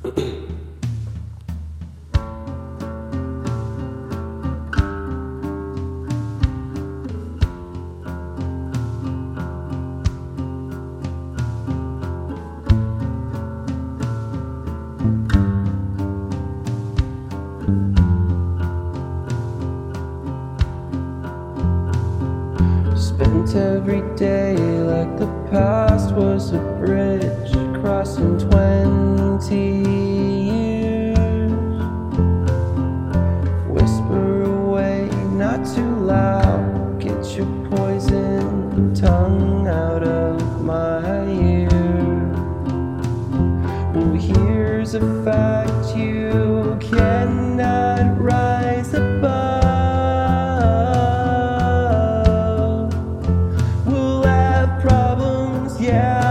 Spent every day like the past was a bridge out, get your poison tongue out of my ear. Well, here's a fact you cannot rise above. We'll have problems, yeah.